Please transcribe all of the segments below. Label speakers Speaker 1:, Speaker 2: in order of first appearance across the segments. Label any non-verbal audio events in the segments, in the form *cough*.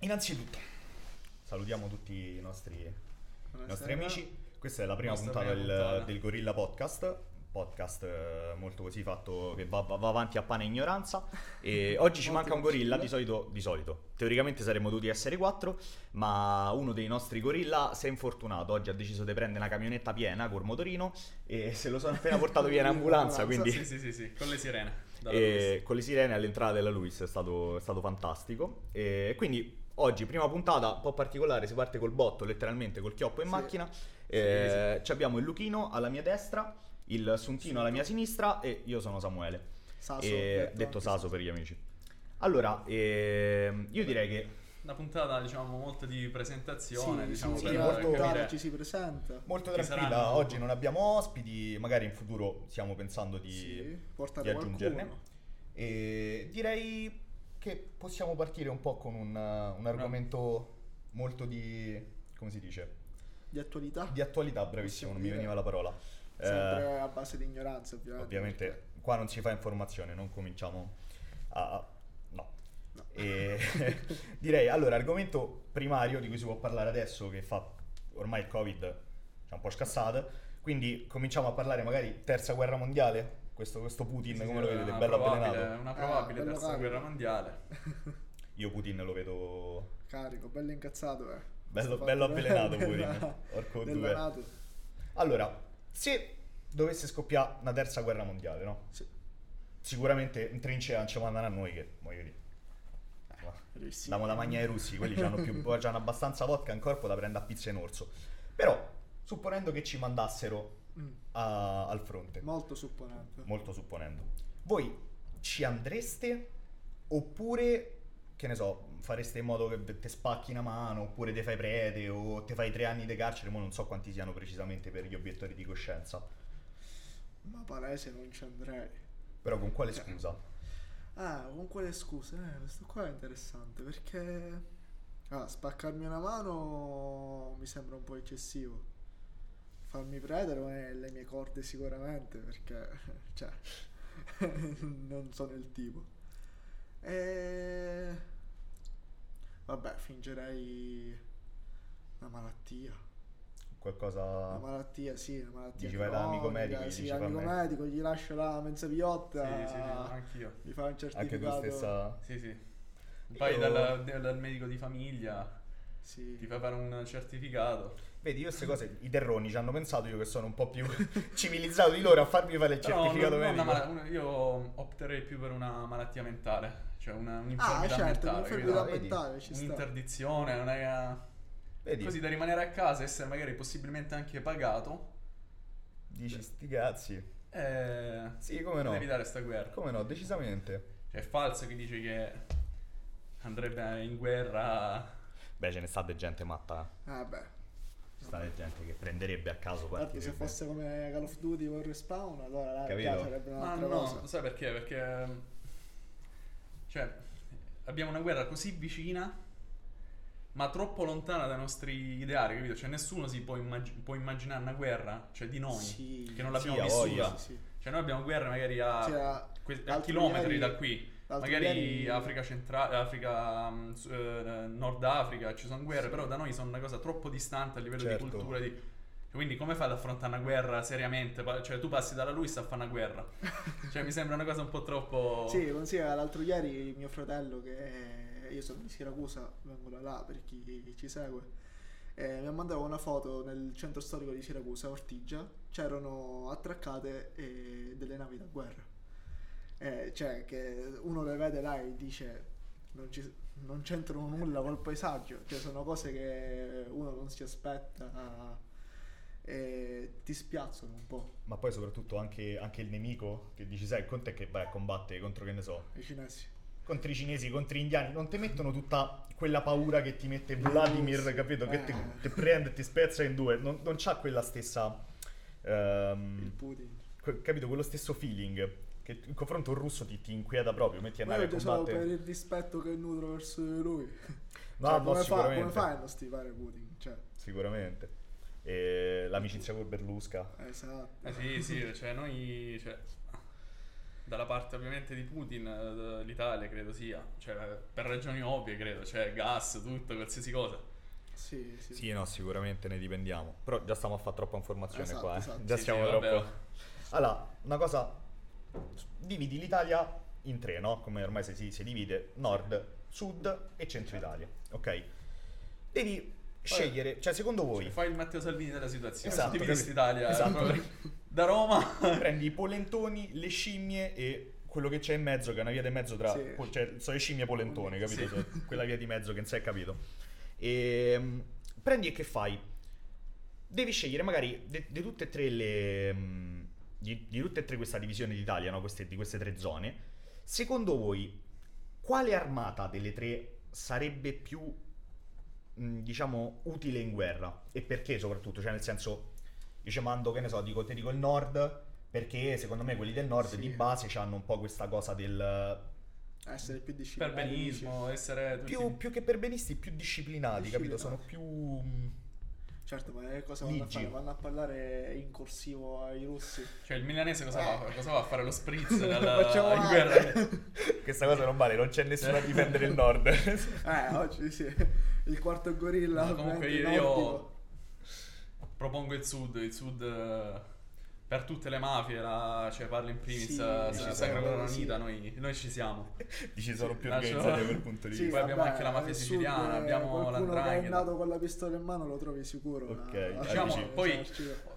Speaker 1: Innanzitutto, salutiamo tutti i nostri, i nostri amici. Questa è la prima puntata
Speaker 2: prima
Speaker 1: del,
Speaker 2: puntata.
Speaker 1: del Gorilla Podcast. Podcast eh, molto così fatto che va, va- va avanti a pane e ignoranza. E *laughs* oggi ci manca un gorilla. Di solito, di solito, teoricamente saremmo dovuti essere quattro. Ma uno dei nostri gorilla si è infortunato. Oggi ha deciso di prendere una camionetta piena col motorino. E se lo sono appena portato via in *laughs* ambulanza. Quindi
Speaker 2: Sì, sì, sì, sì, con le sirene.
Speaker 1: con le sirene all'entrata della Luis è stato, è stato fantastico. E quindi oggi, prima puntata, un po' particolare, si parte col botto, letteralmente col chioppo in
Speaker 3: Sì.
Speaker 1: macchina. E ci abbiamo il Luchino alla mia destra, il Suntino alla mia sinistra e io sono Samuele.
Speaker 3: Saso,
Speaker 1: E-
Speaker 3: detto
Speaker 1: Saso per gli amici. Allora, ehm, io direi che
Speaker 2: Una puntata, diciamo, molto di presentazione,
Speaker 3: Sì,
Speaker 2: diciamo,
Speaker 3: sì,
Speaker 1: sì,
Speaker 2: per
Speaker 1: molto-
Speaker 2: capire-
Speaker 3: ci si presenta.
Speaker 1: molto tranquilla, oggi non abbiamo ospiti, magari in futuro stiamo pensando di,
Speaker 3: Sì, portare
Speaker 1: di aggiungerne.
Speaker 3: qualcuno.
Speaker 1: E direi che possiamo partire un po' con un, uh, un argomento molto di... come si dice?
Speaker 3: Di attualità.
Speaker 1: Di attualità, bravissimo, non mi veniva la parola. Eh,
Speaker 3: Sempre a base di ignoranza, ovviamente.
Speaker 1: ovviamente qua non si fa informazione, non cominciamo a... no.
Speaker 3: No.
Speaker 1: E *laughs* direi, allora, argomento primario di cui si può parlare adesso, che fa ormai il Covid c'è un po' scassata, quindi cominciamo a parlare magari terza guerra mondiale, questo, questo Putin,
Speaker 2: Sì,
Speaker 1: come lo vedete, bello avvelenato.
Speaker 2: Una probabile
Speaker 3: Eh,
Speaker 2: terza
Speaker 3: carico.
Speaker 2: guerra mondiale. *laughs*
Speaker 1: Io Putin lo vedo
Speaker 3: Carico, bello incazzato, eh.
Speaker 1: Bello- bello avvelenato *laughs*
Speaker 3: della-
Speaker 1: Putin, due.
Speaker 3: NATO.
Speaker 1: Allora, se dovesse scoppiare una terza guerra mondiale, no?
Speaker 3: Sì.
Speaker 1: Sicuramente in trincea non ci mandano a noi che, voglio dire, ma,
Speaker 3: Russi.
Speaker 1: diamo da mangiare ai russi, quelli hanno, più, *laughs* hanno abbastanza vodka in corpo da prendere a pizza in orso. Però, supponendo che ci mandassero
Speaker 3: Mm,
Speaker 1: a- al fronte,
Speaker 3: Molto supponente.
Speaker 1: molto supponendo, voi ci andreste oppure, che ne so, fareste in modo che ti spacchi una mano oppure ti fai prete o ti fai tre anni di carcere, ma non so quanti siano precisamente per gli obiettori di coscienza.
Speaker 3: Ma palese non ci andrei.
Speaker 1: Però con quale scusa?
Speaker 3: Ah, con quale scuse? Eh, questo qua è interessante perché... Ah, spaccarmi una mano mi sembra un po' eccessivo. Farmi è le mie corde sicuramente perché... *laughs* Cioè... *laughs* non sono il tipo. E... Vabbè, fingerei una malattia. Una
Speaker 1: Qualcosa...
Speaker 3: malattia, sì, una malattia.
Speaker 1: Dici, vai dall'amico medico,
Speaker 3: Sì,
Speaker 1: dici,
Speaker 3: amico
Speaker 1: fammi-
Speaker 3: medico, gli lascio la mezza piotta.
Speaker 2: Sì, sì, sì, anch'io.
Speaker 3: Mi fa un
Speaker 1: Anche tu
Speaker 3: certificato.
Speaker 1: stessa...
Speaker 2: Sì, sì. Vai
Speaker 1: Io-
Speaker 2: dal, dal medico di famiglia,
Speaker 3: Sì.
Speaker 2: ti fare un certificato.
Speaker 1: Vedi, io queste cose, i terroni ci hanno pensato io che sono un po' più *laughs* civilizzato di loro a farmi fare il certificato
Speaker 2: non- non
Speaker 1: medico.
Speaker 2: una una- io opterei più per una malattia mentale, cioè una,
Speaker 3: Ah,
Speaker 2: un'infermità
Speaker 3: certo,
Speaker 2: mentale.
Speaker 3: l'infermità
Speaker 1: vedi?
Speaker 3: mentale ci sta.
Speaker 2: Un'interdizione, non è...
Speaker 1: Vedi,
Speaker 2: Così da rimanere a casa, essere magari possibilmente anche pagato.
Speaker 1: dici sti cazzi.
Speaker 2: E...
Speaker 1: Sì, come no.
Speaker 2: Evitare sta guerra.
Speaker 1: Come no, decisamente.
Speaker 2: Cioè, è falso che dice che andrebbe in guerra.
Speaker 1: Beh, ce ne sta de gente matta.
Speaker 3: Ah, beh.
Speaker 1: Ci sta de gente che prenderebbe a caso
Speaker 3: Guarda, se fosse come Call of Duty con Respawn, allora là
Speaker 1: Capito?
Speaker 3: sarebbe
Speaker 2: Ma
Speaker 3: un'altra
Speaker 2: no,
Speaker 3: cosa.
Speaker 2: sai perché? Perché. Cioè, abbiamo una guerra così vicina, ma troppo lontana dai nostri ideali, capito? Cioè, nessuno si può, immag- può immaginare una guerra, cioè di noi,
Speaker 3: Sì.
Speaker 2: che non l'abbiamo
Speaker 1: Sì,
Speaker 2: vissuta.
Speaker 3: Sì, sì.
Speaker 2: Cioè, noi abbiamo guerre magari a,
Speaker 3: Cioè, a-
Speaker 2: que- a chilometri
Speaker 3: ieri-
Speaker 2: da qui.
Speaker 3: L'altro
Speaker 2: Magari
Speaker 3: ieri-
Speaker 2: Africa centrale, Africa, mm, eh, Nord Africa, ci sono guerre,
Speaker 3: Sì.
Speaker 2: però da noi sono una cosa troppo distante a livello
Speaker 1: Certo.
Speaker 2: di cultura. Di... Quindi come fai ad affrontare una guerra seriamente? Cioè tu passi dalla Luis a fare una guerra. *laughs* cioè mi sembra una cosa un po' troppo...
Speaker 3: Sì, considera l'altro ieri mio fratello che è- io sono di Siracusa, vengo da là per chi ci segue. eh, mi ha mandato una foto nel centro storico di Siracusa, Ortigia, c'erano attraccate eh, delle navi da guerra. Eh, cioè che uno le vede là e dice non, ci- non c'entrano nulla col paesaggio, cioè sono cose che uno non si aspetta e ti spiazzano un po'
Speaker 1: Ma poi soprattutto anche, anche il nemico che dici, sai, è che vai a combattere contro, che ne so,
Speaker 3: i cinesi.
Speaker 1: contro i cinesi, contro gli indiani, non ti mettono tutta quella paura che ti mette Vladimir,
Speaker 3: Russi.
Speaker 1: capito? Che ti,
Speaker 3: Eh.
Speaker 1: ti prende e ti spezza in due, non, non c'ha quella stessa... ehm,
Speaker 3: Il Putin.
Speaker 1: que- capito? Quello stesso feeling che in confronto un russo ti, ti inquieta proprio, metti a andare a
Speaker 3: io solo per
Speaker 1: combattere.
Speaker 3: il rispetto che nutro verso di lui.
Speaker 1: No, *laughs*
Speaker 3: Cioè,
Speaker 1: no,
Speaker 3: come, fa,
Speaker 1: sicuramente.
Speaker 3: come fai a non stivare Putin? Cioè,
Speaker 1: Sicuramente. E l'amicizia con Berlusca.
Speaker 3: esatto.
Speaker 2: Eh sì, sì, cioè noi... Cioè, dalla parte ovviamente di Putin, eh, l'Italia credo sia, cioè per ragioni ovvie credo, cioè gas, tutto, qualsiasi cosa.
Speaker 3: Sì, sì.
Speaker 1: Sì, no, sicuramente ne dipendiamo. Però già stiamo a fare troppa informazione
Speaker 3: Esatto,
Speaker 1: qua. eh.
Speaker 3: esatto.
Speaker 1: Già
Speaker 2: Sì,
Speaker 1: siamo
Speaker 2: sì, vabbè.
Speaker 1: troppo. Allora, una cosa. Dividi l'Italia in tre, no? Come ormai si, si- divide: nord, sud e centro Italia. Ok? Devi scegliere, cioè, secondo voi,
Speaker 2: Cioè, fai il Matteo Salvini della situazione,
Speaker 1: Esatto, capito.
Speaker 2: quest'Italia
Speaker 1: Esatto.
Speaker 2: proprio da Roma. *laughs*
Speaker 1: prendi i polentoni, le scimmie e quello che c'è in mezzo, che è una via di mezzo tra.
Speaker 3: Sì.
Speaker 1: po- Cioè, sono le scimmie polentone, capito?
Speaker 2: Sì.
Speaker 1: Quella via di mezzo che non si è capito. E mm, prendi e che fai? Devi scegliere magari di tutte e tre le. mm, Di, di tutte e tre questa divisione d'Italia, no? Queste, di queste tre zone. Secondo voi, quale armata delle tre sarebbe più, diciamo, utile in guerra? E perché soprattutto? Cioè, nel senso, io ci mando, che ne so, dico, ti dico il nord, perché secondo me quelli del nord
Speaker 3: Sì.
Speaker 1: di base hanno un po' questa cosa del...
Speaker 3: Essere più
Speaker 2: per
Speaker 3: disciplinati.
Speaker 2: benismo, essere tutti...
Speaker 1: Più, più che per benisti, più disciplinati, capito? Sono
Speaker 3: Disciplinati.
Speaker 1: più... mm,
Speaker 3: Certo, ma che cosa vanno a
Speaker 1: Ligi.
Speaker 3: fare? Vanno a parlare in corsivo ai russi.
Speaker 2: Cioè il milanese cosa
Speaker 3: Eh.
Speaker 2: fa? Cosa va a fare lo spritz *laughs* dalla,
Speaker 3: Facciamo
Speaker 2: in guerra?
Speaker 1: Questa cosa non vale, non c'è nessuno a difendere il nord. *laughs*
Speaker 3: Eh, oggi sì. Il quarto gorilla.
Speaker 2: No, comunque io,
Speaker 3: nordico.
Speaker 2: io propongo il sud, il sud eh, per tutte le mafie, la, cioè parli in primis,
Speaker 3: Sì,
Speaker 2: eh,
Speaker 1: sì,
Speaker 2: Sacra
Speaker 1: sì.
Speaker 2: Corona
Speaker 3: Sì.
Speaker 2: Unita, noi, noi ci siamo.
Speaker 1: Dici sono più organizzati da quel punto di
Speaker 3: Sì,
Speaker 1: vista.
Speaker 2: Poi abbiamo
Speaker 3: vabbè,
Speaker 2: anche la mafia siciliana,
Speaker 3: eh,
Speaker 2: abbiamo
Speaker 3: qualcuno che è
Speaker 2: l'andrangheta.
Speaker 3: nato con la pistola in mano lo trovi sicuro.
Speaker 1: Ok,
Speaker 3: ma-
Speaker 2: Diciamo,
Speaker 1: dici-
Speaker 2: poi,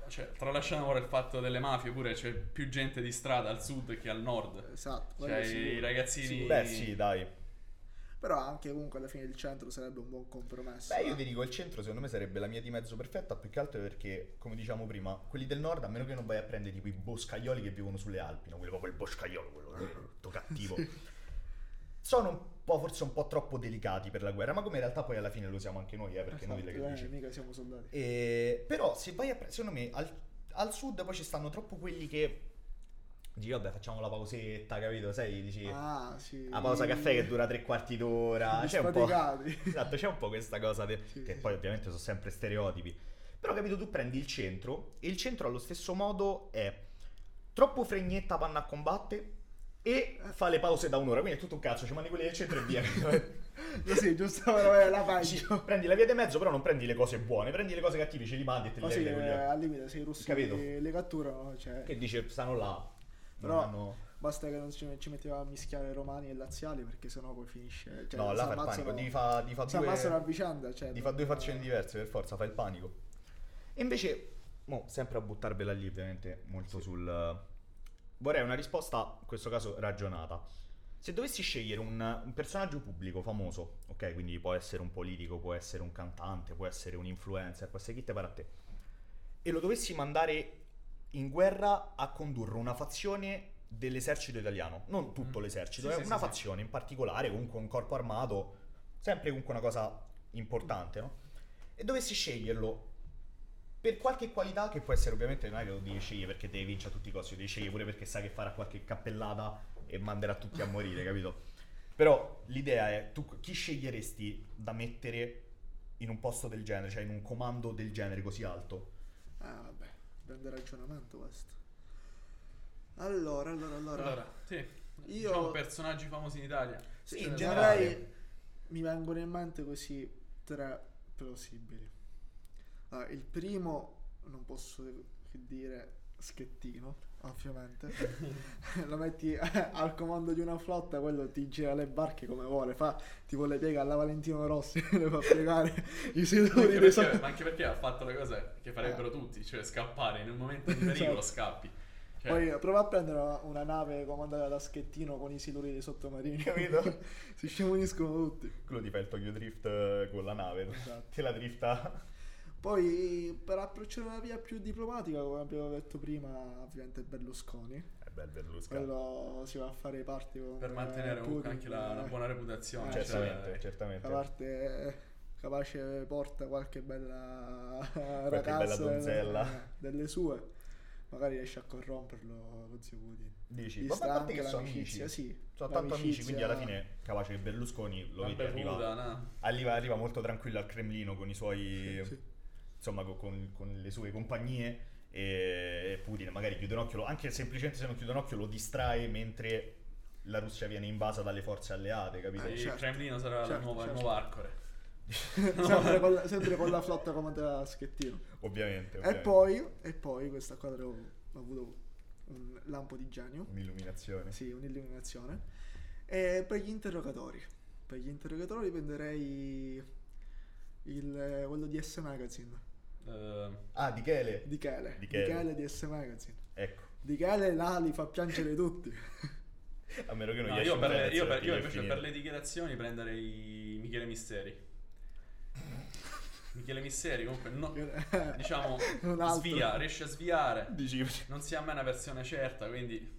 Speaker 2: cioè, tralasciando ora il fatto delle mafie, pure c'è più gente di strada al sud che al nord.
Speaker 3: Esatto,
Speaker 2: Cioè, i ragazzini...
Speaker 3: Sì,
Speaker 1: Beh sì, dai.
Speaker 3: Però anche comunque alla fine il centro sarebbe un buon compromesso.
Speaker 1: Beh, io
Speaker 3: eh.
Speaker 1: ti dico, il centro secondo me sarebbe la mia di mezzo perfetta, più che altro perché, come diciamo prima, quelli del nord, a meno che non vai a prendere tipo i boscaioli che vivono sulle Alpi, no? quello proprio il boscaiolo, quello *laughs* tutto cattivo. Sono un po', forse un po' troppo delicati per la guerra, ma come in realtà poi alla fine lo siamo anche noi, eh, perché noi
Speaker 3: Esatto,
Speaker 1: le
Speaker 3: eh,
Speaker 1: dici.
Speaker 3: mica siamo soldati.
Speaker 1: E- però se vai a pre- secondo me al, al sud poi ci stanno troppo quelli che dici vabbè facciamo la pausetta, capito? Sai, dici
Speaker 3: Ah, sì.
Speaker 1: la pausa caffè che dura tre quarti d'ora, c'è un po'... *laughs* Esatto, c'è un po' questa cosa de-
Speaker 3: Sì,
Speaker 1: che
Speaker 3: sì.
Speaker 1: poi ovviamente sono sempre stereotipi. Però capito, tu prendi il centro e il centro allo stesso modo è troppo fregnetta panna a combatte e fa le pause da un'ora, quindi è tutto un cazzo, ci mandi quelli del centro e via. *laughs*
Speaker 3: Così, giusto la
Speaker 1: Dici,
Speaker 3: pace.
Speaker 1: prendi la via di mezzo, però non prendi le cose buone, prendi le cose cattive, ce li mandi e te li
Speaker 3: Così,
Speaker 1: levi.
Speaker 3: eh,
Speaker 1: quelli là.
Speaker 3: al limite, se i russi
Speaker 1: Capito?
Speaker 3: le catturano, cioè,
Speaker 1: Che dice, stanno là.
Speaker 3: Però-
Speaker 1: hanno-
Speaker 3: basta che non ci, ci metteva a mischiare romani e laziali, perché sennò poi finisce. Cioè,
Speaker 1: no, là fa il panico, devi fa, devi fa
Speaker 3: Si ammazzano a
Speaker 1: due,
Speaker 3: vicenda. Cioè,
Speaker 1: devi fa due fazioni diverse per forza, fa il panico. E invece, mo, sempre a buttarvela lì ovviamente, molto sul... Vorrei una risposta, in questo caso ragionata. Se dovessi scegliere un, un personaggio pubblico famoso, ok, quindi può essere un politico, può essere un cantante, può essere un influencer, può essere chi te pare a te, e lo dovessi mandare in guerra a condurre una fazione dell'esercito italiano, non tutto
Speaker 2: Mm.
Speaker 1: l'esercito,
Speaker 2: Sì,
Speaker 1: è
Speaker 2: sì,
Speaker 1: una
Speaker 2: sì, sì.
Speaker 1: fazione in particolare, comunque un corpo armato, sempre comunque una cosa importante, no? E dovessi sceglierlo per qualche qualità che può essere ovviamente non è che lo devi scegliere perché devi vincere a tutti i costi, lo devi scegliere pure perché sai che farà qualche cappellata e manderà tutti a morire, capito? Però l'idea è tu chi sceglieresti da mettere in un posto del genere, cioè in un comando del genere così alto?
Speaker 3: Grande ragionamento questo. Allora, allora, allora.
Speaker 2: Allora, sì.
Speaker 3: Io-
Speaker 2: Diciamo personaggi famosi in Italia.
Speaker 1: Sì, in
Speaker 3: vorrei-
Speaker 1: generale.
Speaker 3: mi vengono in mente così tre plausibili. Allora, il primo, non posso che dire schettino, ovviamente. *laughs* Lo metti al comando di una flotta, quello ti gira le barche come vuole, fa tipo le piega alla Valentino Rossi, *laughs* le fa piegare i
Speaker 2: Ma
Speaker 3: dei
Speaker 2: perché,
Speaker 3: soldi.
Speaker 2: ma anche perché ha fatto le cose che farebbero tutti, cioè scappare in un momento di pericolo,
Speaker 3: Esatto.
Speaker 2: scappi. Cioè,
Speaker 3: Poi prova a prendere una, una nave comandata da Schettino con i siluri dei sottomarini.
Speaker 1: Capito? *laughs*
Speaker 3: si sciamoniscono tutti.
Speaker 1: Quello ti fa il Tokyo Drift eh, con la nave,
Speaker 3: Esatto.
Speaker 1: te la drifta.
Speaker 3: Poi per approcciare una via più diplomatica, come abbiamo detto prima, ovviamente Berlusconi.
Speaker 1: È bel Berlusconi.
Speaker 3: Quello si va a fare i parti con
Speaker 2: per mantenere
Speaker 3: eh,
Speaker 2: comunque
Speaker 3: Putin,
Speaker 2: anche la, una
Speaker 3: eh,
Speaker 2: buona reputazione.
Speaker 3: Eh,
Speaker 2: cioè,
Speaker 1: Certamente, certamente.
Speaker 3: La parte eh, capace porta qualche bella
Speaker 1: bella
Speaker 3: ragazza
Speaker 1: donzella.
Speaker 3: delle, delle sue. Magari riesce a corromperlo lo zio Putin.
Speaker 1: Dici, ma a parte che sono amici.
Speaker 3: sì.
Speaker 1: Sono tanto amici, quindi alla fine capace che Berlusconi lo vedi arriva,
Speaker 2: no?
Speaker 1: arriva, arriva molto tranquillo al Cremlino con i suoi
Speaker 3: Sì.
Speaker 1: Insomma co- con, con le sue compagnie e Putin magari chiude un occhio, lo- anche semplicemente se non chiude un occhio lo distrae mentre la Russia viene invasa dalle forze alleate, capito?
Speaker 3: Eh,
Speaker 2: il
Speaker 3: certo.
Speaker 2: Cremlino sarà la
Speaker 3: Certo,
Speaker 2: nuova,
Speaker 3: certo.
Speaker 2: il nuovo Arcore. *laughs*
Speaker 3: sempre, con la, sempre con la flotta comandata da Schettino.
Speaker 1: Ovviamente,
Speaker 3: E
Speaker 1: ovviamente.
Speaker 3: poi, e poi, questa qua ho, ho avuto un lampo di genio.
Speaker 1: Un'illuminazione.
Speaker 3: Sì, un'illuminazione. E per gli interrogatori. Per gli interrogatori prenderei il, quello di S Magazine.
Speaker 2: Eh,
Speaker 1: Ah, di Chele.
Speaker 3: Di Chele.
Speaker 1: Di
Speaker 3: Di
Speaker 1: Chele.
Speaker 3: Chele di S Magazine.
Speaker 1: Ecco.
Speaker 3: Di Chele là li fa piangere tutti.
Speaker 1: A meno che non
Speaker 2: no,
Speaker 1: gli
Speaker 2: io, per, io, per- io invece per le dichiarazioni prenderei Michele Misteri. Michele Misteri comunque no- diciamo
Speaker 3: Un altro.
Speaker 2: svia, riesce a sviare.
Speaker 1: Dici,
Speaker 2: Non si ha mai una versione certa, quindi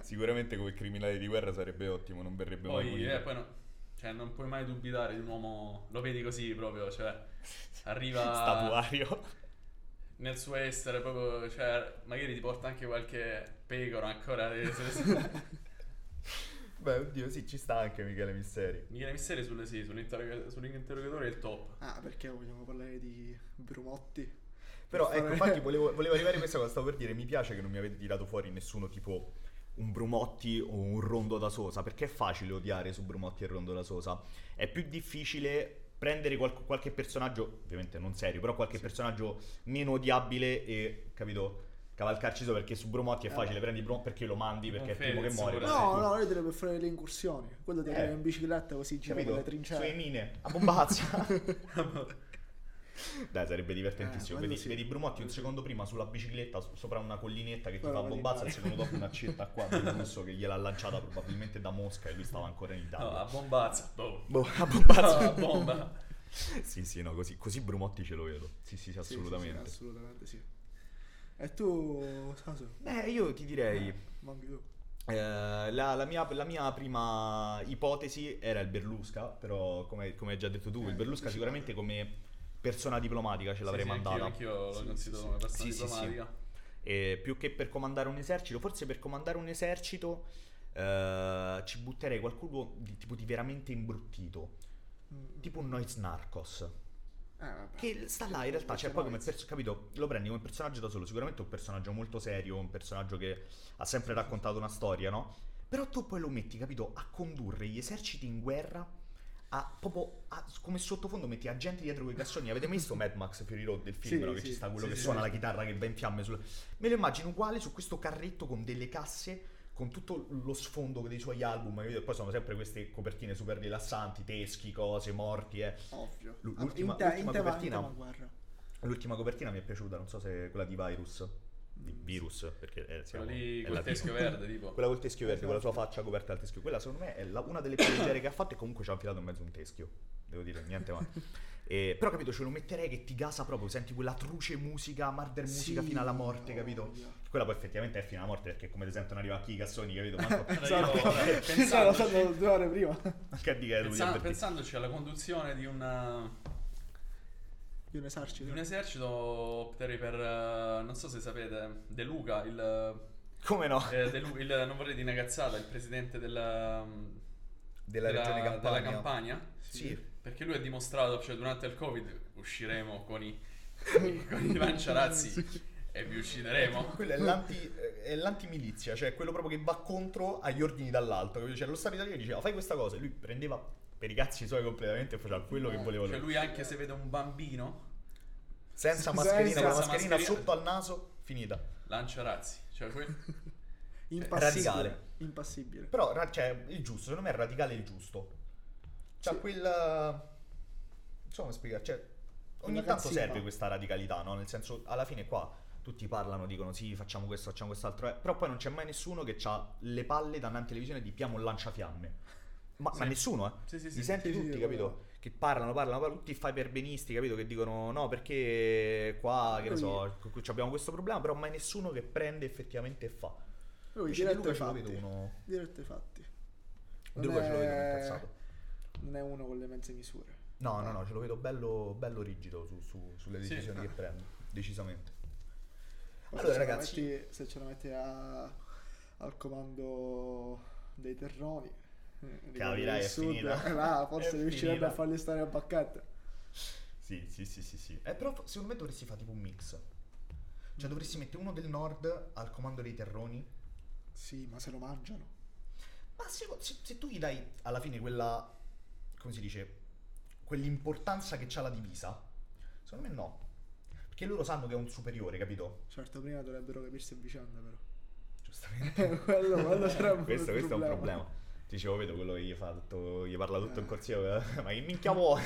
Speaker 1: sicuramente come criminale di guerra sarebbe ottimo, non verrebbe mai
Speaker 2: poi,
Speaker 1: punito.
Speaker 2: eh, poi no- cioè, non puoi mai dubitare di un uomo, lo vedi così proprio, cioè arriva *laughs*
Speaker 1: Statuario.
Speaker 2: nel suo essere proprio, cioè magari ti porta anche qualche pecora ancora. *laughs*
Speaker 1: Beh, oddio, sì, ci sta anche Michele Misteri.
Speaker 2: Michele Misteri sulle, sì, sull'interroga- sull'interrogatore è il top.
Speaker 3: Ah, perché vogliamo parlare di Brumotti?
Speaker 1: Però
Speaker 3: Per
Speaker 1: ecco, infatti volevo, volevo arrivare a questa cosa, stavo per dire, mi piace che non mi avete tirato fuori nessuno tipo un Brumotti o un Rondo da Sosa, perché è facile odiare su Brumotti e Rondo da Sosa. È più difficile prendere qual- qualche personaggio, ovviamente non serio, però qualche personaggio meno odiabile e, capito, cavalcarci sopra, perché su Brumotti è
Speaker 3: Eh.
Speaker 1: facile, prendi Brumotti perché lo mandi, perché è il primo che muore.
Speaker 3: No, no, lui deve fare le incursioni. Quello deve
Speaker 1: Eh.
Speaker 3: andare in bicicletta così gira per
Speaker 1: Capito?
Speaker 3: le trincee.
Speaker 1: Sue mine, a bombazza. *laughs* *laughs* *laughs* Dai, sarebbe divertentissimo.
Speaker 3: Eh,
Speaker 1: vedi,
Speaker 3: sì.
Speaker 1: vedi Brumotti un secondo prima sulla bicicletta so- sopra una collinetta che ti fa bombazza,
Speaker 3: lì,
Speaker 1: il secondo dopo una città qua di *laughs* russo che gliel'ha lanciata probabilmente da Mosca e lui stava ancora in Italia.
Speaker 2: No, a bombazza. boh.
Speaker 1: Boh, a
Speaker 2: No,
Speaker 1: bombazza.
Speaker 2: a bomba. *laughs*
Speaker 1: sì, sì, no, così, così Brumotti ce lo vedo. Sì, sì, sì,
Speaker 3: Sì, sì,
Speaker 1: assolutamente.
Speaker 3: sì, assolutamente sì. E tu, Saso,
Speaker 1: Beh, io ti direi...
Speaker 3: manchi tu.
Speaker 1: eh, la, la mia, la mia prima ipotesi era il Berlusca, però come, come hai già detto tu,
Speaker 3: Eh,
Speaker 1: il Berlusca sicuramente come persona diplomatica ce l'avrei
Speaker 2: sì, anch'io-
Speaker 1: mandata.
Speaker 2: Anch'io lo
Speaker 3: Sì,
Speaker 2: considero
Speaker 3: sì,
Speaker 2: come persona
Speaker 1: Sì, sì, sì.
Speaker 2: diplomatica.
Speaker 1: E più che per comandare un esercito, forse per comandare un esercito eh, ci butterei qualcuno di, tipo di veramente imbruttito,
Speaker 3: Mm.
Speaker 1: tipo un Noiz Narcos.
Speaker 3: Eh, vabbè.
Speaker 1: Che sta là in realtà, cioè poi come perso- capito, lo prendi come personaggio da solo, sicuramente un personaggio molto serio, un personaggio che ha sempre raccontato una storia, no? Però tu poi lo metti, capito, a condurre gli eserciti in guerra, a, proprio a- come sottofondo metti agenti dietro quei cassoni. Avete mai visto Mad Max Fury Road del film,
Speaker 3: Sì,
Speaker 1: no? Che
Speaker 3: sì.
Speaker 1: ci sta quello
Speaker 2: Sì,
Speaker 1: che suona la chitarra che va in fiamme sul... Me lo immagino uguale su questo carretto con delle casse con tutto lo sfondo dei suoi album? E poi sono sempre queste copertine super rilassanti, teschi, cose, morti, eh.
Speaker 3: Ovvio. Ah,
Speaker 1: l'ultima-
Speaker 3: in, te-
Speaker 1: l'ultima
Speaker 3: in tema,
Speaker 1: copertina-
Speaker 3: in.
Speaker 1: L'ultima copertina mi è piaciuta, non so se è quella di Virus. Di. Virus, perché è, siamo-
Speaker 2: Quello lì
Speaker 1: è
Speaker 2: col teschio verde, tipo.
Speaker 1: Quella col teschio verde, con la sua
Speaker 3: Esatto.
Speaker 1: faccia coperta dal teschio. Quella secondo me è la- una delle più leggere che ha fatto e comunque ci ha infilato in mezzo un teschio. Devo dire, niente male. *laughs* E- però capito, ce lo metterei che ti gasa proprio, senti quella truce musica, murder musica
Speaker 3: Sì,
Speaker 1: fino alla morte, capito?
Speaker 3: voglia.
Speaker 1: Quella poi effettivamente è fino alla morte perché come ti sentono arrivare chi i cassoni, capito? Manco,
Speaker 3: stavo
Speaker 2: pensandoci,
Speaker 3: due ore prima *laughs*
Speaker 1: che
Speaker 2: pensandoci alla conduzione di un,
Speaker 3: di un esercito.
Speaker 2: di un esercito, opterei per, eh, non so se sapete, De Luca, il,
Speaker 1: Come no?
Speaker 2: eh, De Lu- il- non vorrei di una cazzata, il presidente della,
Speaker 1: Della regione
Speaker 2: della
Speaker 1: Campania.
Speaker 2: Campania.
Speaker 1: Sì.
Speaker 2: Perché lui ha dimostrato, cioè durante il Covid usciremo con i, con i lanciarazzi *laughs* e vi uccideremo. *laughs*
Speaker 1: Quello è, l'anti, è l'antimilizia, cioè quello proprio che va contro agli ordini dall'alto. Cioè, lo Stato italiano diceva fai questa cosa e lui prendeva per i cazzi suoi completamente faceva quello che voleva
Speaker 2: Cioè
Speaker 1: lui.
Speaker 2: lui anche se vede un bambino,
Speaker 1: Senza
Speaker 3: Senza
Speaker 1: mascherina, con la mascherina
Speaker 2: mascherina.
Speaker 1: sotto al naso, finita.
Speaker 2: lancia razzi. Cioè que- *laughs*
Speaker 3: Impassibile.
Speaker 1: radicale.
Speaker 3: Impassibile.
Speaker 1: Però, cioè, il giusto, secondo me è radicale il giusto. C'ha
Speaker 3: Sì.
Speaker 1: quel... Non so come spiegare, cioè... Ogni tanto
Speaker 3: cazzina.
Speaker 1: serve questa radicalità, no? Nel senso, alla fine qua tutti parlano, dicono sì, facciamo questo, facciamo quest'altro, eh, però poi non c'è mai nessuno che ha le palle davanti alla televisione di piamo un lanciafiamme. Ma,
Speaker 2: Sì.
Speaker 1: ma nessuno, eh?
Speaker 2: Sì, sì, sì.
Speaker 1: Li senti
Speaker 3: Sì, sì,
Speaker 1: tutti,
Speaker 3: è
Speaker 1: capito? Che parlano, parlano, parlano, tutti i fibernbenisti, capito? Che dicono no, perché qua, che ne so, abbiamo questo problema, però mai nessuno che prende effettivamente e fa.
Speaker 3: Lui ai
Speaker 1: Luca ce lo
Speaker 3: fatti.
Speaker 1: vedo uno...
Speaker 3: Diretto ai fatti.
Speaker 1: De Luca ce lo vedo
Speaker 3: è-
Speaker 1: incazzato.
Speaker 3: Non è uno con le mezze misure.
Speaker 1: No, no, no, ce lo vedo bello, bello rigido su- su- sulle
Speaker 2: Sì.
Speaker 1: decisioni che prende, decisamente.
Speaker 3: Ma
Speaker 1: Allora,
Speaker 3: se
Speaker 1: ragazzi-
Speaker 3: metti- se ce la metti a- al comando dei terroni, eh,
Speaker 1: Capirai, è
Speaker 3: sud,
Speaker 1: finita.
Speaker 3: eh, là, forse
Speaker 1: È
Speaker 3: riuscirebbe
Speaker 1: finita.
Speaker 3: a farli stare a bacchetta.
Speaker 1: Sì, sì, sì, sì, sì. Eh, però secondo me dovresti fare tipo un mix. Cioè dovresti mettere uno del nord al comando dei terroni.
Speaker 3: Sì, ma se lo mangiano.
Speaker 1: Ma se, se- se tu gli dai alla fine quella, come si dice, quell'importanza che c'ha la divisa, secondo me no. Perché loro sanno che è un superiore, capito?
Speaker 3: Certo, prima dovrebbero capirsi a vicenda, però.
Speaker 1: Giustamente. *laughs*
Speaker 3: quello, quello sarebbe *laughs*
Speaker 1: questo, questo è un problema. Dicevo, vedo quello che gli fa tutto, gli parla tutto in corsivo, eh, *laughs* ma che minchia vuoi?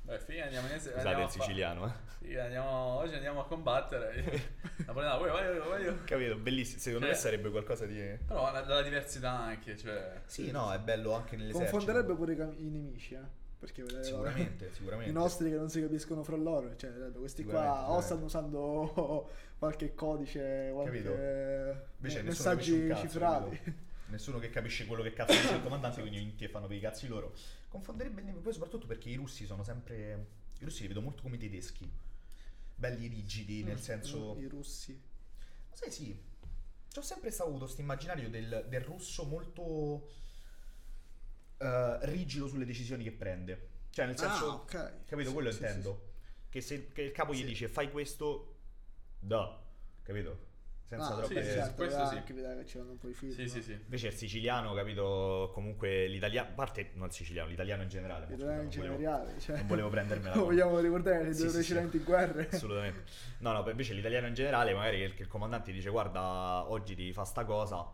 Speaker 2: Beh, fine andiamo in
Speaker 1: Scusate
Speaker 2: andiamo
Speaker 1: il
Speaker 2: a fa-
Speaker 1: siciliano, eh.
Speaker 2: Sì, andiamo, oggi andiamo a combattere. *laughs* Napoletano, vai, vai, vai.
Speaker 1: Capito? Bellissimo. Secondo
Speaker 2: Cioè-
Speaker 1: me sarebbe qualcosa di...
Speaker 2: Però la- dalla diversità anche, cioè...
Speaker 1: Sì, no, è bello anche nell'esercito.
Speaker 3: Confonderebbe pure i, cam- i nemici, eh. Perché
Speaker 1: Sicuramente, sicuramente.
Speaker 3: I nostri che non si capiscono fra loro, cioè questi qua o stanno usando *laughs* qualche codice, qualche
Speaker 1: Capito? Invece
Speaker 3: messaggi
Speaker 1: cazzo,
Speaker 3: cifrati.
Speaker 1: Nessuno che capisce quello che cazzo dice il comandante, quindi minchia fanno per i cazzi loro. Confonderebbe il nemico, poi soprattutto perché i russi sono sempre... I russi li vedo molto come i tedeschi. Belli rigidi, nel senso...
Speaker 3: I russi.
Speaker 1: Ma sai, sì. C'ho sempre stato avuto questo immaginario del, del russo molto eh, rigido sulle decisioni che prende. Cioè, nel senso,
Speaker 3: ah, ok.
Speaker 1: capito?
Speaker 3: Sì,
Speaker 1: Quello
Speaker 3: sì,
Speaker 1: intendo. Che se che il capo gli
Speaker 3: Sì.
Speaker 1: dice fai questo, da, capito? Senza
Speaker 3: Ah, sì,
Speaker 1: troppe...
Speaker 2: sì,
Speaker 3: certo,
Speaker 2: questo
Speaker 3: vedete
Speaker 2: sì.
Speaker 3: vedete che c'erano un po' i film.
Speaker 2: Sì, sì,
Speaker 3: no?
Speaker 2: sì.
Speaker 1: Invece il siciliano, capito? Comunque l'italiano, a parte non il siciliano, l'italiano in generale.
Speaker 3: Italiani in
Speaker 1: scusa, non volevo-
Speaker 3: generale, cioè.
Speaker 1: non volevo prendermela *laughs*
Speaker 3: Lo vogliamo ricordare le
Speaker 1: Sì,
Speaker 3: due
Speaker 1: sì, sì.
Speaker 3: precedenti guerre. *laughs*
Speaker 1: Assolutamente. No, no, invece l'italiano in generale, magari che, che il comandante dice guarda, oggi devi fare sta cosa.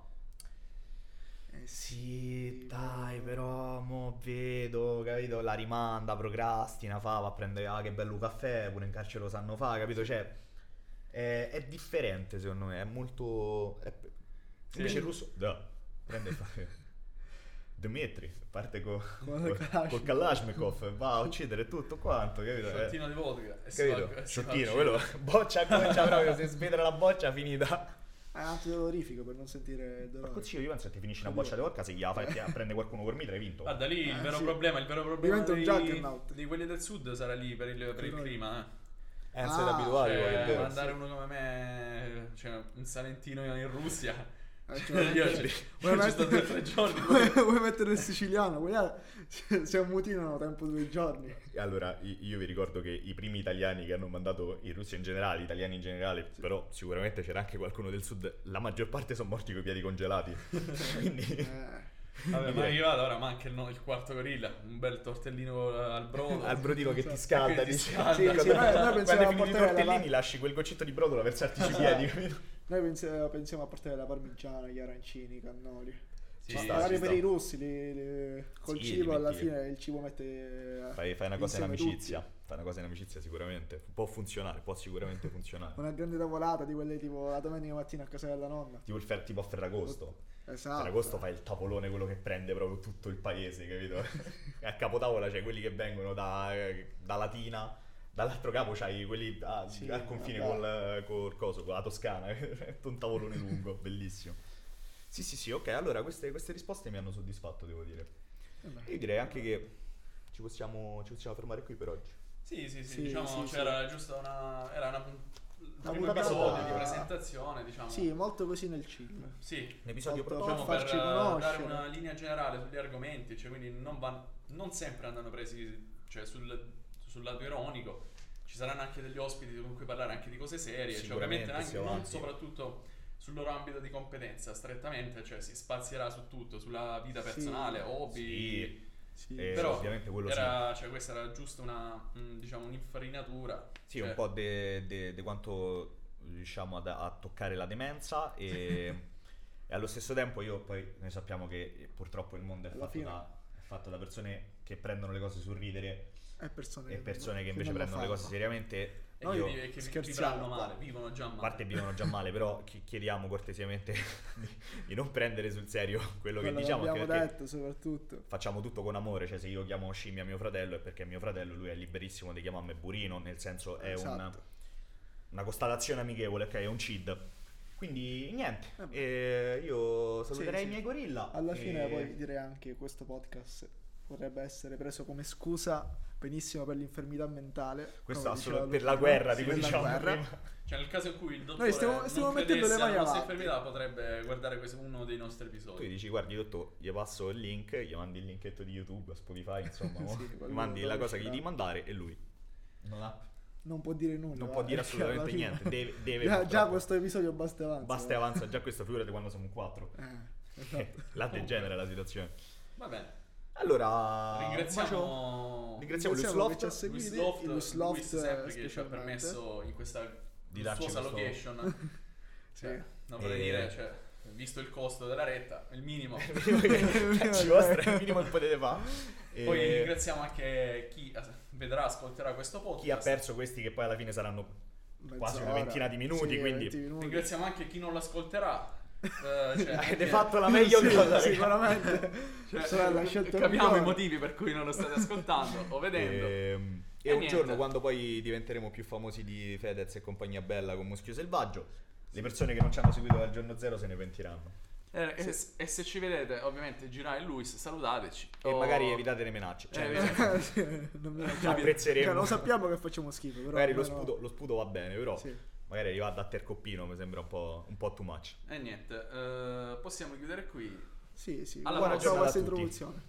Speaker 3: Eh
Speaker 1: Sì, dai, però mo vedo, capito? La rimanda, procrastina, fa, va a prendere, ah che bello caffè, pure in carcere lo sanno fa, capito? Cioè, è, è differente secondo me, è molto... è- Invece il russo, da, prende fa... *laughs* Dmitri, parte co-
Speaker 3: Con
Speaker 1: col,
Speaker 3: Kalashnikov.
Speaker 1: col Kalashnikov, va a uccidere tutto quanto, capito? Eh,
Speaker 2: Sciottino di vodka.
Speaker 1: capito?
Speaker 2: e
Speaker 1: Sciottino, quello, *laughs* boccia, boccia *laughs* proprio, se svedra la boccia finita.
Speaker 3: È antidolorifico per non sentire il
Speaker 1: Ma
Speaker 3: dolore.
Speaker 1: così io penso che ti finisci una boccia di vodka, se gliela fai ti prende qualcuno col mitra hai vinto.
Speaker 2: Guarda lì il
Speaker 3: Eh,
Speaker 2: vero
Speaker 3: sì.
Speaker 2: problema, il vero problema
Speaker 3: un
Speaker 2: dei, di quelli del sud sarà lì per il, per il clima. Eh.
Speaker 1: Eh, non
Speaker 3: Ah,
Speaker 1: siete abituati
Speaker 2: Cioè, mandare uno come me, cioè un salentino in Russia.
Speaker 3: Eh, cioè,
Speaker 2: io
Speaker 3: cioè, *laughs*
Speaker 2: ci,
Speaker 3: vuoi
Speaker 2: sto due
Speaker 3: mettere-
Speaker 2: tre giorni. *laughs*
Speaker 3: vuoi, vuoi mettere il siciliano? Guarda, se, se ammutinano tempo due giorni.
Speaker 1: E Allora, io vi ricordo che i primi italiani che hanno mandato in Russia in generale, gli italiani in generale, però sicuramente c'era anche qualcuno del sud, la maggior parte sono morti con i piedi congelati. *laughs* Quindi...
Speaker 3: Eh,
Speaker 2: Vabbè, ma è arrivato ora, ma anche il, no- il quarto gorilla, un bel tortellino al brodo.
Speaker 1: Al brodino che ti *laughs*
Speaker 3: Esatto.
Speaker 1: scalda,
Speaker 2: Che ti
Speaker 1: dici.
Speaker 2: scalda.
Speaker 3: Sì, sì, noi- noi
Speaker 1: quando
Speaker 3: pensiamo a
Speaker 1: finito i
Speaker 3: portare la
Speaker 1: tortellini,
Speaker 3: va-
Speaker 1: lasci quel goccetto di brodo da versarti sui piedi, capito?
Speaker 3: noi pensiamo, pensiamo a portare la parmigiana, gli arancini, i cannoli.
Speaker 2: Sì,
Speaker 1: sta,
Speaker 3: magari per
Speaker 1: sta.
Speaker 3: i russi, li- li- col
Speaker 1: Sì,
Speaker 3: cibo
Speaker 1: li
Speaker 3: alla fine il cibo mette...
Speaker 1: Fai, fai una cosa in amicizia.
Speaker 3: tutti.
Speaker 1: Fai una cosa in amicizia sicuramente. Può funzionare, può sicuramente funzionare. *laughs*
Speaker 3: Una grande tavolata di quelle tipo la domenica mattina a casa della nonna.
Speaker 1: Tipo, il fer- tipo a Ferragosto.
Speaker 3: Esatto.
Speaker 1: Ferragosto fa il tapolone, quello che prende proprio tutto il paese, capito? *laughs* a capotavola c'è quelli che vengono da, da Latina, dall'altro capo c'hai quelli a-
Speaker 3: Sì,
Speaker 1: al confine col, col coso, con la Toscana, *laughs* è un tavolone lungo, bellissimo. Sì, sì, sì, ok, allora queste, queste risposte mi hanno soddisfatto, devo dire.
Speaker 3: Vabbè.
Speaker 1: Io direi anche che ci possiamo, ci possiamo fermare qui per oggi.
Speaker 2: Sì, sì, sì,
Speaker 3: Sì,
Speaker 2: diciamo
Speaker 3: sì,
Speaker 2: c'era giusto una... era una... un primo
Speaker 3: puntata-
Speaker 2: episodio di presentazione, diciamo.
Speaker 3: Sì, molto così nel chill.
Speaker 2: Sì,
Speaker 1: Un episodio
Speaker 3: Molto-
Speaker 1: proprio
Speaker 2: diciamo
Speaker 3: per
Speaker 2: eh, dare
Speaker 3: conoscere.
Speaker 2: una linea generale sugli argomenti, cioè quindi non, van- non sempre andranno presi cioè, sul, sul lato ironico, ci saranno anche degli ospiti con cui parlare anche di cose serie, cioè ovviamente anche
Speaker 1: sì,
Speaker 2: non soprattutto sul loro ambito di competenza, strettamente, cioè si spazierà su tutto, sulla vita
Speaker 3: Sì.
Speaker 2: personale, hobby.
Speaker 1: Sì.
Speaker 3: Sì.
Speaker 1: Eh,
Speaker 2: Però
Speaker 1: ovviamente quello sì.
Speaker 2: era, cioè, questa era giusto una, mm, diciamo, un'infarinatura.
Speaker 1: Sì,
Speaker 2: cioè,
Speaker 1: un po' di quanto riusciamo ad- a, toccare la demenza e, *laughs* e allo stesso tempo io poi noi sappiamo che purtroppo il mondo è fatto, da, è fatto da persone che prendono le cose sul ridere
Speaker 3: E persone,
Speaker 1: e persone che
Speaker 3: che
Speaker 1: invece prendono le cose seriamente.
Speaker 2: E
Speaker 3: Noi
Speaker 1: io,
Speaker 2: che
Speaker 3: scherziamo
Speaker 2: male, vivono già
Speaker 1: a
Speaker 2: male.
Speaker 1: parte vivono già male, però chi- chiediamo cortesemente *laughs* di, di non prendere sul serio quello che
Speaker 3: Quello
Speaker 1: diciamo.
Speaker 3: abbiamo detto soprattutto.
Speaker 1: facciamo tutto con amore, cioè se io chiamo scimmia mio fratello è perché mio fratello lui è liberissimo di chiamarmi Burino, nel senso è
Speaker 3: Esatto.
Speaker 1: una, una costallazione amichevole, ok? È un CID. Quindi niente,
Speaker 3: Eh
Speaker 1: eh, io saluterei
Speaker 3: Sì,
Speaker 1: i miei
Speaker 3: sì.
Speaker 1: gorilla.
Speaker 3: Alla
Speaker 1: e-
Speaker 3: fine poi direi anche questo podcast potrebbe essere preso come scusa benissimo per l'infermità mentale.
Speaker 1: Questo
Speaker 3: come
Speaker 1: assolut-
Speaker 3: diceva
Speaker 1: per la guerra,
Speaker 3: sì,
Speaker 1: di cui diciamo
Speaker 3: guerra.
Speaker 1: prima. *laughs*
Speaker 2: Cioè, nel caso in cui il dottore
Speaker 3: stiamo- stiamo
Speaker 2: non
Speaker 3: mettendo le mani avanti.
Speaker 2: infermità, potrebbe guardare questo- uno dei nostri
Speaker 1: Tu gli
Speaker 2: episodi.
Speaker 1: dici, guardi dottor, gli passo il link, gli mandi il linketto di YouTube, Spotify, insomma. *laughs*
Speaker 3: Sì,
Speaker 1: gli mandi la cosa che gli devi mandare e lui non ha
Speaker 3: non può dire nulla.
Speaker 1: non può dire
Speaker 3: eh,
Speaker 1: assolutamente
Speaker 3: alla fine.
Speaker 1: niente. Deve, *laughs* deve
Speaker 3: già, già questo episodio basta e avanza.
Speaker 1: Basta e avanza, già questo figurati quando siamo quattro.
Speaker 3: Eh, esatto.
Speaker 1: La degenera la situazione.
Speaker 2: Va bene.
Speaker 1: Allora,
Speaker 2: Ringraziamo
Speaker 1: ringraziamo Luis
Speaker 3: Ringraziamo che ci ha
Speaker 1: Loft.
Speaker 3: seguito.
Speaker 2: Luis Loft,
Speaker 3: il Luis
Speaker 2: Luis sempre che ci ha permesso in questa
Speaker 1: Di
Speaker 2: lussuosa location. *laughs*
Speaker 3: Sì.
Speaker 2: Cioè, non vorrei
Speaker 1: E-
Speaker 2: dire, cioè, visto il costo della retta, il minimo. *laughs*
Speaker 1: Il minimo che- cazzi vostri, è il minimo che potete fare. E
Speaker 2: Poi ringraziamo anche chi eh, vedrà, ascolterà questo podcast.
Speaker 1: chi ha perso questi che poi alla fine saranno quasi una
Speaker 3: Mezz'ora.
Speaker 1: ventina di minuti,
Speaker 3: Sì,
Speaker 1: quindi-
Speaker 3: 20 minuti.
Speaker 2: Ringraziamo anche chi non l'ascolterà. Eh, cioè, *laughs*
Speaker 1: Avete fatto la *laughs* meglio
Speaker 3: Sì,
Speaker 1: cosa.
Speaker 3: sicuramente. *laughs*
Speaker 2: cioè,
Speaker 3: Sorella, scelto il
Speaker 2: capiamo i motivi per cui non lo state ascoltando o vedendo.
Speaker 1: Ehm, E,
Speaker 2: E
Speaker 1: un
Speaker 2: niente.
Speaker 1: giorno, quando poi diventeremo più famosi di Fedez e compagnia bella con Muschio Selvaggio, le persone che non ci hanno seguito dal giorno zero se ne pentiranno.
Speaker 2: Eh, e, e se ci vedete, ovviamente, girare Luis, salutateci.
Speaker 1: E
Speaker 2: O-
Speaker 1: magari evitate le minacce. Cioè,
Speaker 2: Eh,
Speaker 1: senso,
Speaker 3: Sì, non
Speaker 1: ci apprezzeremo.
Speaker 3: Cioè, lo sappiamo che facciamo schifo, però
Speaker 1: magari lo
Speaker 3: almeno-
Speaker 1: sputo, lo sputo va bene, però
Speaker 3: Sì.
Speaker 1: Magari arrivare da Tercoppino mi sembra un po', un po' too much.
Speaker 2: E niente, eh, possiamo chiudere qui.
Speaker 3: Sì, sì.
Speaker 2: Alla
Speaker 3: Buona
Speaker 2: prossima
Speaker 3: questa
Speaker 1: a
Speaker 3: introduzione.